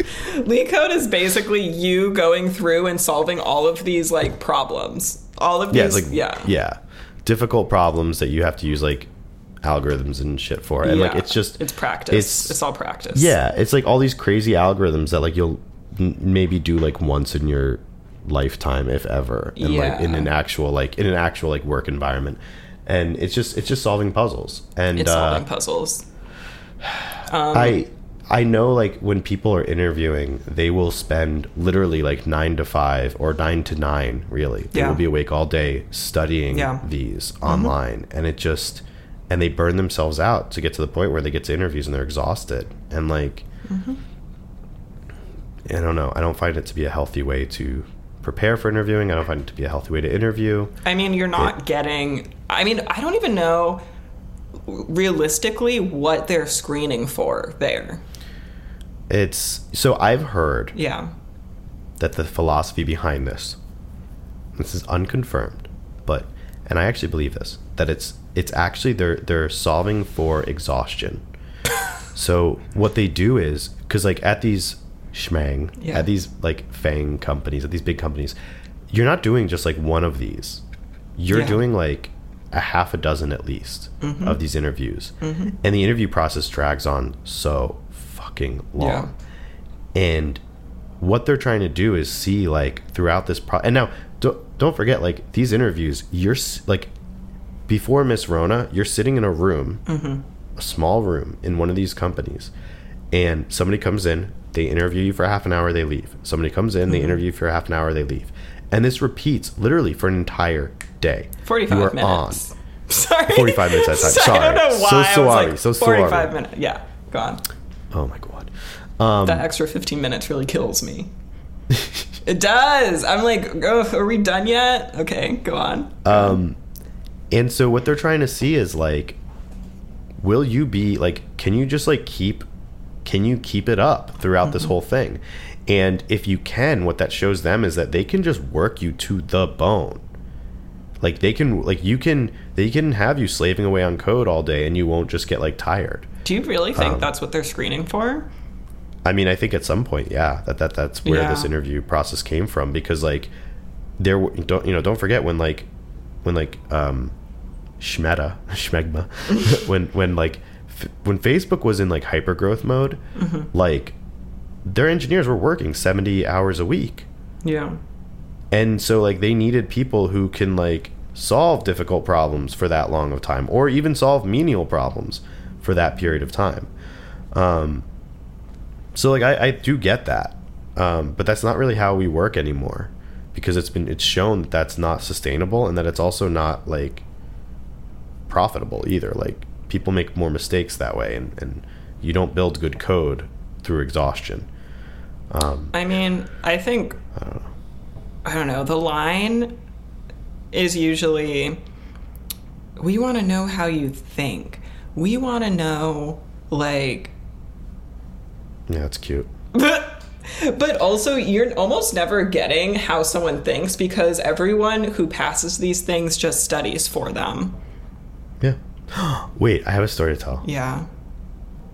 LeetCode is basically you going through and solving all of these like problems. All of Yeah, these, like yeah, yeah, difficult problems that you have to use like algorithms and shit for, and like it's just it's practice. it's- It's, all practice. yeah, it's like all these crazy algorithms that like you'll n- maybe do like once in your lifetime, if ever, and like in an actual like in an actual like work environment, and it's just it's just solving puzzles, and it's uh, solving puzzles. Um, I I know like when people are interviewing, they will spend literally like nine to five or nine to nine. Really, they Yeah. will be awake all day studying Yeah. Mm-hmm. these online, and it just and they burn themselves out to get to the point where they get to interviews and they're exhausted and like. Mm-hmm. I don't know. I don't find it to be a healthy way to prepare for interviewing. I don't find it to be a healthy way to interview. I mean, you're not getting. I mean, I don't even know realistically what they're screening for there. It's so I've heard Yeah. that the philosophy behind this this is unconfirmed but and i actually believe this that it's it's actually they're they're solving for exhaustion so what they do is because like at these schmang Yeah. at these like FAANG companies at these big companies you're not doing just like one of these you're Yeah. doing like a half a dozen at least Mm-hmm. of these interviews and the interview process drags on so fucking long and what they're trying to do is see like throughout this pro and now don't, don't forget like these interviews you're like before miss rona you're sitting in a room mm-hmm. a small room in one of these companies and somebody comes in they interview you for half an hour they leave somebody comes in they mm-hmm. interview you for half an hour they leave and this repeats literally for an entire day 45 you are minutes. Sorry. 45 minutes at a time. I Sorry. don't know why. So I sorry. like, So 45 minutes. Yeah. Go on. on oh my god um That extra 15 minutes really kills me. it does. I'm like, oh, are we done yet? Okay, go on. Um, and so what they're trying to see is like, will you be like, can you just like keep, can you keep it up throughout this whole thing? And if you can, what that shows them is that they can just work you to the bone. Like they can, like you can, they can have you slaving away on code all day, and you won't just get like tired. Do you really think Um, that's what they're screening for? I mean, I think at some point, yeah, that, that that's where Yeah. this interview process came from because like there don't you know don't forget when like when like um Schmeta Schmegma when when like f- when Facebook was in like hyper growth mode, like their engineers were working 70 hours a week. Yeah. And so like they needed people who can like solve difficult problems for that long of time or even solve menial problems for that period of time. Um so like I, I do get that. Um but that's not really how we work anymore because it's been it's shown that that's not sustainable and that it's also not like profitable either. Like people make more mistakes that way and and you don't build good code through exhaustion. Um I mean, I think I don't know. The line is usually we want to know how you think. We want to know like yeah, it's cute. but also you're almost never getting how someone thinks because everyone who passes these things just studies for them. Yeah. Wait, I have a story to tell. Yeah.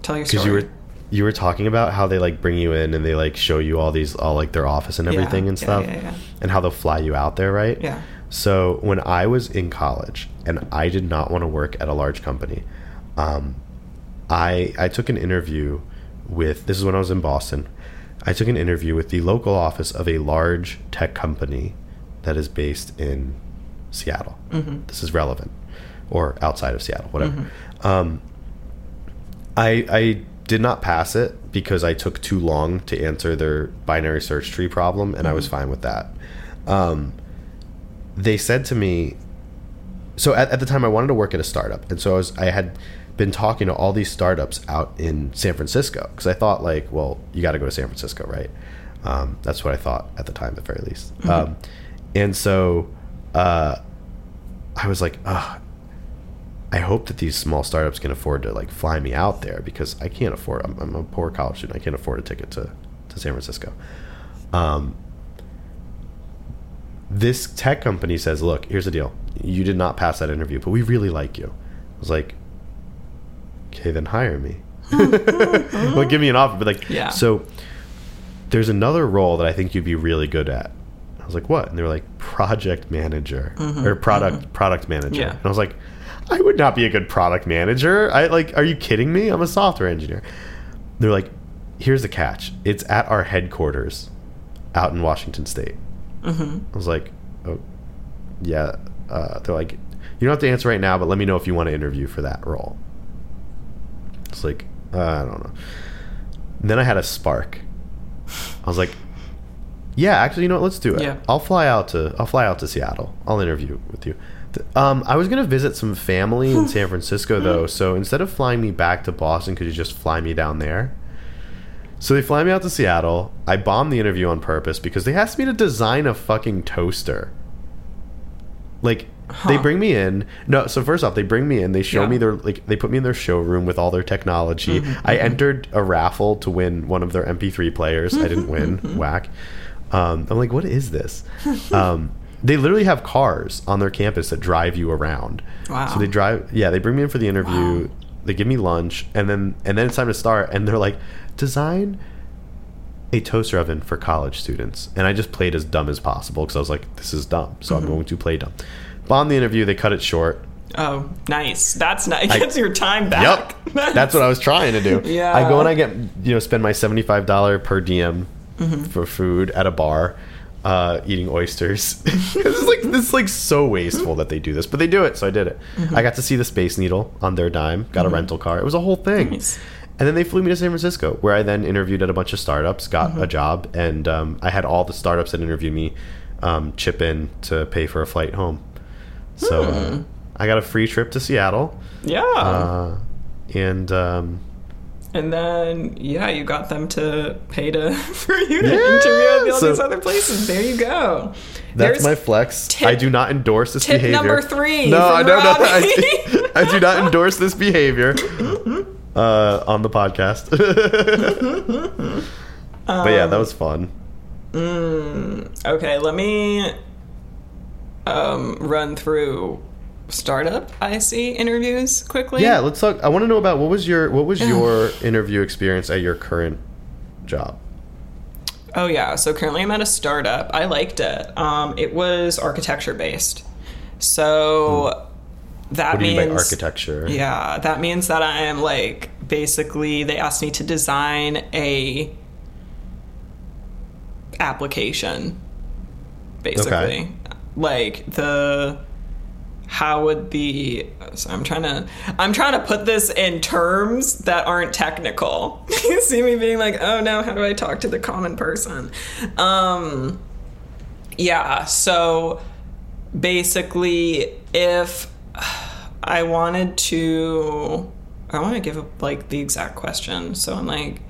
Tell your story. Because you were you were talking about how they like bring you in and they like show you all these all like their office and Yeah, everything and yeah, stuff, yeah, yeah. and how they'll fly you out there, right? Yeah. So when I was in college and I did not want to work at a large company, um, I I took an interview with this is when I was in Boston. I took an interview with the local office of a large tech company that is based in Seattle. Mm-hmm. This is relevant, or outside of Seattle, whatever. Um, I I did not pass it because I took too long to answer their binary search tree problem, and I was fine with that. Um, they said to me, so at, at the time I wanted to work at a startup, and so I was I had been talking to all these startups out in San Francisco because I thought like, well, you got to go to San Francisco, right? Um, that's what I thought at the time, at the very least. Um, and so uh, I was like, I hope that these small startups can afford to like fly me out there because I can't afford. I'm, I'm a poor college student. I can't afford a ticket to to San Francisco. Um, this tech company says, "Look, here's the deal. You did not pass that interview, but we really like you." I was like, "Okay, then hire me." well, give me an offer, but like, Yeah. So there's another role that I think you'd be really good at. I was like, "What?" And they were like, "Project manager or product product manager." Mm-hmm, Yeah. And I was like, "I would not be a good product manager. I like, are you kidding me? I'm a software engineer." They're like, "Here's the catch. It's at our headquarters out in Washington State." Mm-hmm. I was like, "Oh, yeah." Uh, they're like, "You don't have to answer right now, but let me know if you want to interview for that role." It's like, uh, I don't know. And then I had a spark. I was like, "Yeah, actually, you know what? Let's do it. Yeah. I'll fly out to I'll fly out to Seattle. I'll interview with you." Um, I was gonna visit some family in San Francisco though, so instead of flying me back to Boston, could you just fly me down there? So they fly me out to Seattle. I bombed the interview on purpose because they asked me to design a fucking toaster. Like, They bring me in. No, so first off, they bring me in. They show Yeah. me their like they put me in their showroom with all their technology. Mm-hmm, I entered a raffle to win one of their MP3 players. I didn't win. Mm-hmm. Whack. Um, I'm like, what is this? Um, they literally have cars on their campus that drive you around. Wow. So they drive. Yeah, they bring me in for the interview. Wow. They give me lunch, and then and then it's time to start. And they're like, design a toaster oven for college students. And I just played as dumb as possible because I was like, this is dumb. So Mm-hmm. I'm going to play dumb. Bomb the interview. They cut it short. Oh, nice. That's nice. I- Gets your time back. Yep. That's what I was trying to do. Yeah. I go and I get, you know, spend my $75 per diem Mm-hmm. for food at a bar, uh, eating oysters. it's like, this is like so wasteful that they do this, but they do it. So I did it. Mm-hmm. I got to see the Space Needle on their dime, got a rental car. It was a whole thing. Nice. And then they flew me to San Francisco, where I then interviewed at a bunch of startups, got Mm-hmm. a job, and um, I had all the startups that interviewed me um, chip in to pay for a flight home. So Hmm. uh, I got a free trip to Seattle, Yeah. uh, and um, and then yeah, you got them to pay to for you to Yeah, interview at all so- these other places. There you go. that's There's my flex. tip- I do not endorse this tip behavior. number three No, I don't know. I, I do not endorse this behavior uh, on the podcast. but yeah, that was fun. Okay, let me um, run through startup IC interviews quickly. Yeah, let's talk. I want to know about what was your what was your interview experience at your current job? Oh yeah. So currently I'm at a startup. I liked it. Um, it was architecture based. So that do you means architecture? Yeah, that means that I am like basically they asked me to design a application basically. Like the how would the so I'm trying to I'm trying to put this in terms that aren't technical. you see me being like, "Oh no, how do I talk to the common person?" Um yeah, so basically if I wanted to I want to give up like the exact question. So I'm like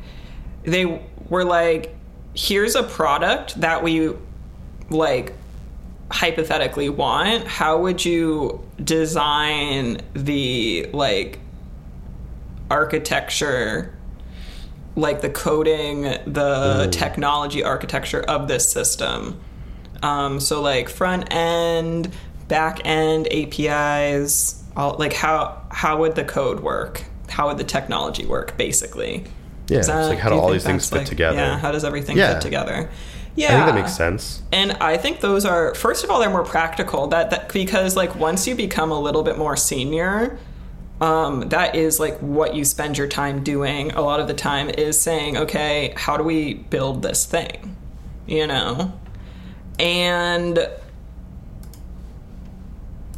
they were like here's a product that we like hypothetically want how would you design the like architecture like the coding the technology architecture of this system? Um, so like front end back end apis all like how how would the code work? How would the technology work basically? Yeah, that- like how do do all these things fit like- together? yeah how does everything Yeah. fit together yeah I think that makes sense. and I think those are first of all they're more practical. That, that because like once you become a little bit more senior um, that is like what you spend your time doing a lot of the time is saying okay how do we build this thing? You know? And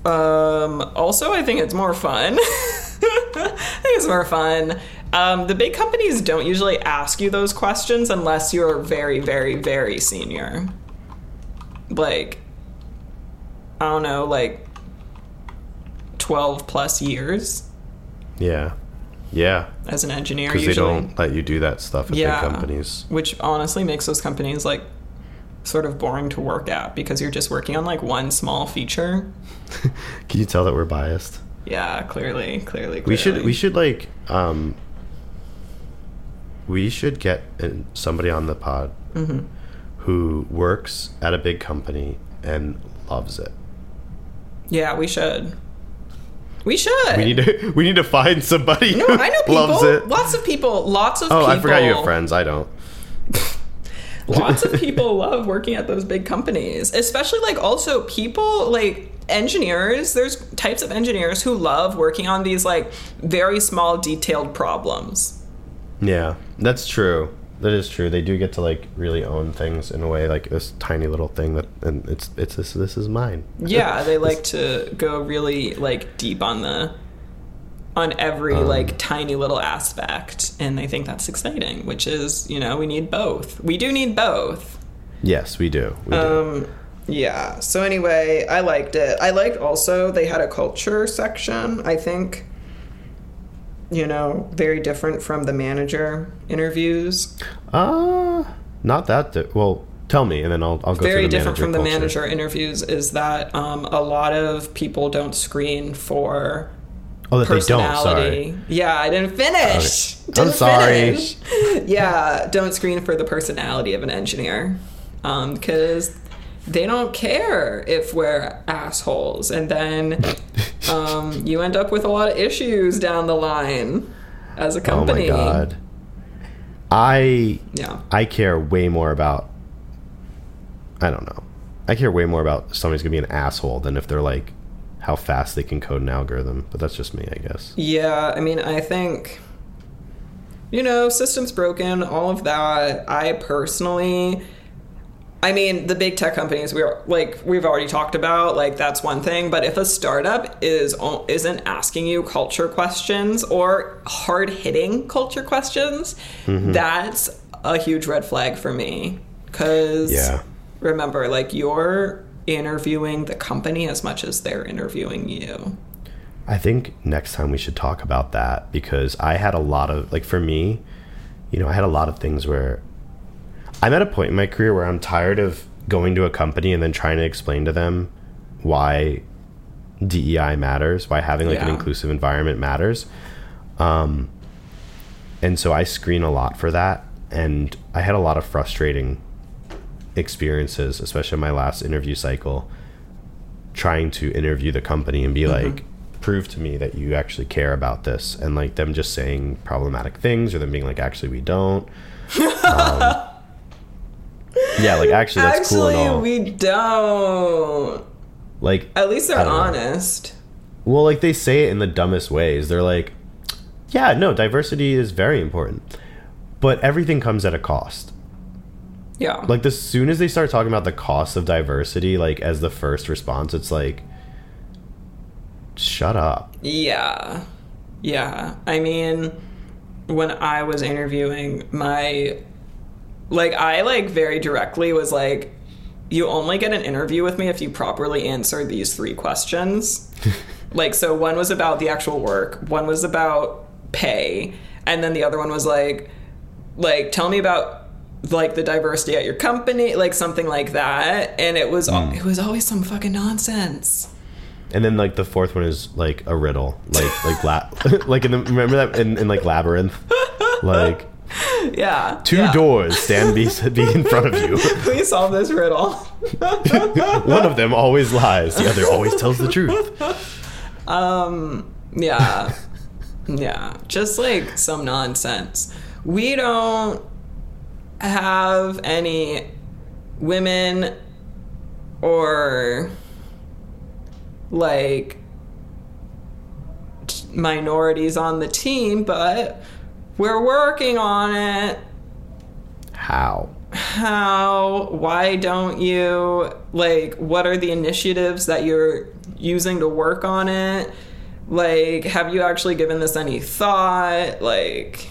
um, also I think it's more fun. I think it's more fun um, the big companies don't usually ask you those questions unless you're very, very, very senior. Like, I don't know, like 12 plus years Yeah, yeah, as an engineer, because they don't let you do that stuff at Yeah. big companies. Which honestly makes those companies like sort of boring to work at because you're just working on like one small feature. Can you tell that we're biased? Yeah, clearly, clearly, clearly. We should we should like um we should get somebody on the pod Mm-hmm. who works at a big company and loves it. Yeah, we should. We should. We need to we need to find somebody No, who I know people. loves it. Lots of people. Lots of Oh, people. I forgot you have friends. I don't. lots of people love working at those big companies especially like also people like engineers there's types of engineers who love working on these like very small detailed problems Yeah, that's true. That is true. They do get to like really own things in a way, like this tiny little thing that, and it's it's this this is mine. yeah they like to go really like deep on the on every Um, like tiny little aspect and they think that's exciting which is you know we need both we do need both Yes, we do. We do. Um, yeah. So anyway, I liked it. I liked also they had a culture section. I think, you know, very different from the manager interviews. Uh not that. Di- well, Tell me, and then I'll I'll go very through the different from the culture. manager interviews is that um, a lot of people don't screen for Oh, that they don't. personality. Sorry. Yeah, I didn't finish. Okay. I'm sorry. finish. yeah, don't screen for the personality of an engineer because they don't care if we're assholes, and then um, you end up with a lot of issues down the line as a company. Oh my god. I Yeah. I care way more about. I don't know. I care way more about somebody's gonna be an asshole than if they're like how fast they can code an algorithm. But that's just me, I guess. Yeah, I mean, I think, you know, systems broken, all of that. I personally, I mean, the big tech companies we're like we've already talked about, like that's one thing. But if a startup is isn't asking you culture questions or hard hitting culture questions, mm-hmm. that's a huge red flag for me. Because Yeah. remember, like you're interviewing the company as much as they're interviewing you. I think next time we should talk about that because I had a lot of like for me, you know, I had a lot of things where I'm at a point in my career where I'm tired of going to a company and then trying to explain to them why DEI matters, why having like an inclusive environment matters. Um and so I screen a lot for that and I had a lot of frustrating experiences, especially in my last interview cycle, trying to interview the company and be like, prove to me that you actually care about this, and like them just saying problematic things or them being like, actually, we don't. um, yeah, like actually, that's cool Actually, and all. we don't. like, At least they're don't know. honest. well, like they say it in the dumbest ways. They're like, yeah, no, diversity is very important, but everything comes at a cost. Yeah. like as soon as they start talking about the cost of diversity like as the first response it's like shut up yeah. Yeah. I mean, when I was interviewing my like I like very directly was like you only get an interview with me if you properly answer these three questions. like so one was about the actual work, one was about pay, and then the other one was like like tell me about like the diversity at your company, like something like that. And it was Hmm. it was always some fucking nonsense. and then like the fourth one is like a riddle like like la- like in the remember that in, in like labyrinth like Yeah. two yeah. doors stand be, be in front of you Please solve this riddle. one of them always lies the other always tells the truth Um, yeah. yeah. Just like some nonsense. We don't have any women or like minorities on the team, but we're working on it. how? How? Why don't you like what are the initiatives that you're using to work on it? Like have you actually given this any thought? Like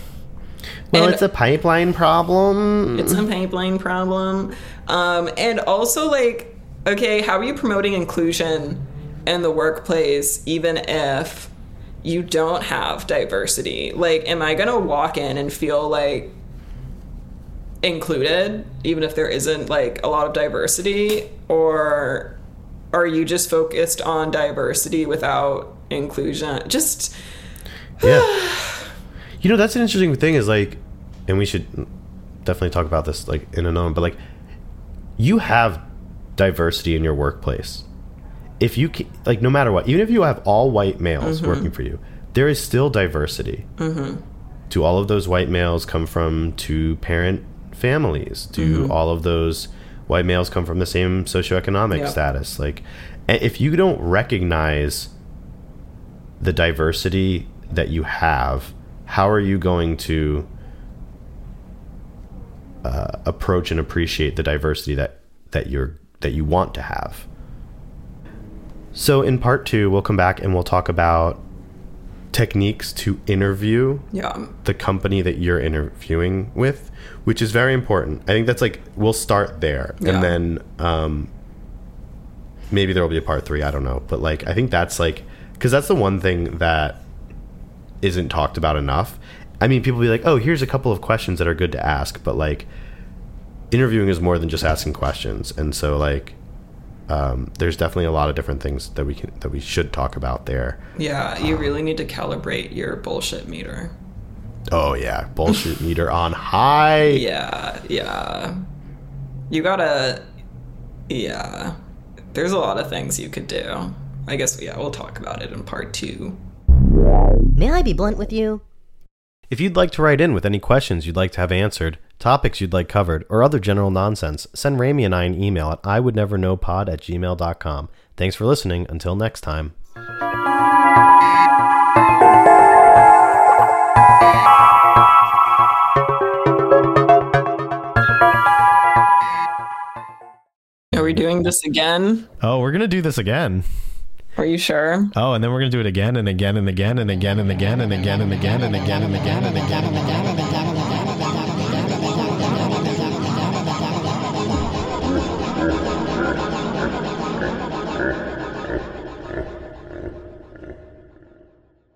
well And- it's a pipeline problem. It's a pipeline problem. Um and also like okay how are you promoting inclusion in the workplace even if you don't have diversity like am i gonna walk in and feel like included even if there isn't like a lot of diversity or are you just focused on diversity without inclusion just Yeah. you know, that's an interesting thing is like, and we should definitely talk about this like in a moment, but like, you have diversity in your workplace. If you, ca- like, no matter what, even if you have all white males working for you, there is still diversity. Mm-hmm. Do all of those white males come from two parent families? Do all of those white males come from the same socioeconomic Yep. status? Like, if you don't recognize the diversity that you have, how are you going to uh, approach and appreciate the diversity that that you're that you want to have? So in part two, we'll come back and we'll talk about techniques to interview yeah the company that you're interviewing with, which is very important. I think that's like we'll start there, Yeah. and then um, maybe there will be a part three. I don't know, but like I think that's like because that's the one thing that isn't talked about enough. I mean, people be like, "Oh, here's a couple of questions that are good to ask," but like interviewing is more than just asking questions, and so like um, there's definitely a lot of different things that we can that we should talk about there. Yeah, you really need to calibrate your bullshit meter. Oh yeah, bullshit meter on high. Yeah, yeah. You gotta. Yeah. There's a lot of things you could do. I guess, yeah, we'll talk about it in part two. May I be blunt with you? If you'd like to write in with any questions you'd like to have answered, topics you'd like covered, or other general nonsense, send Rami and I an email at iwouldneverknowpod at gmail.com. Thanks for listening. Until next time. Are we doing this again? Oh, we're gonna do this again. Are you sure? Oh, and then we're gonna do it again and again and again and again and again and again and again and again and again and again and again and again.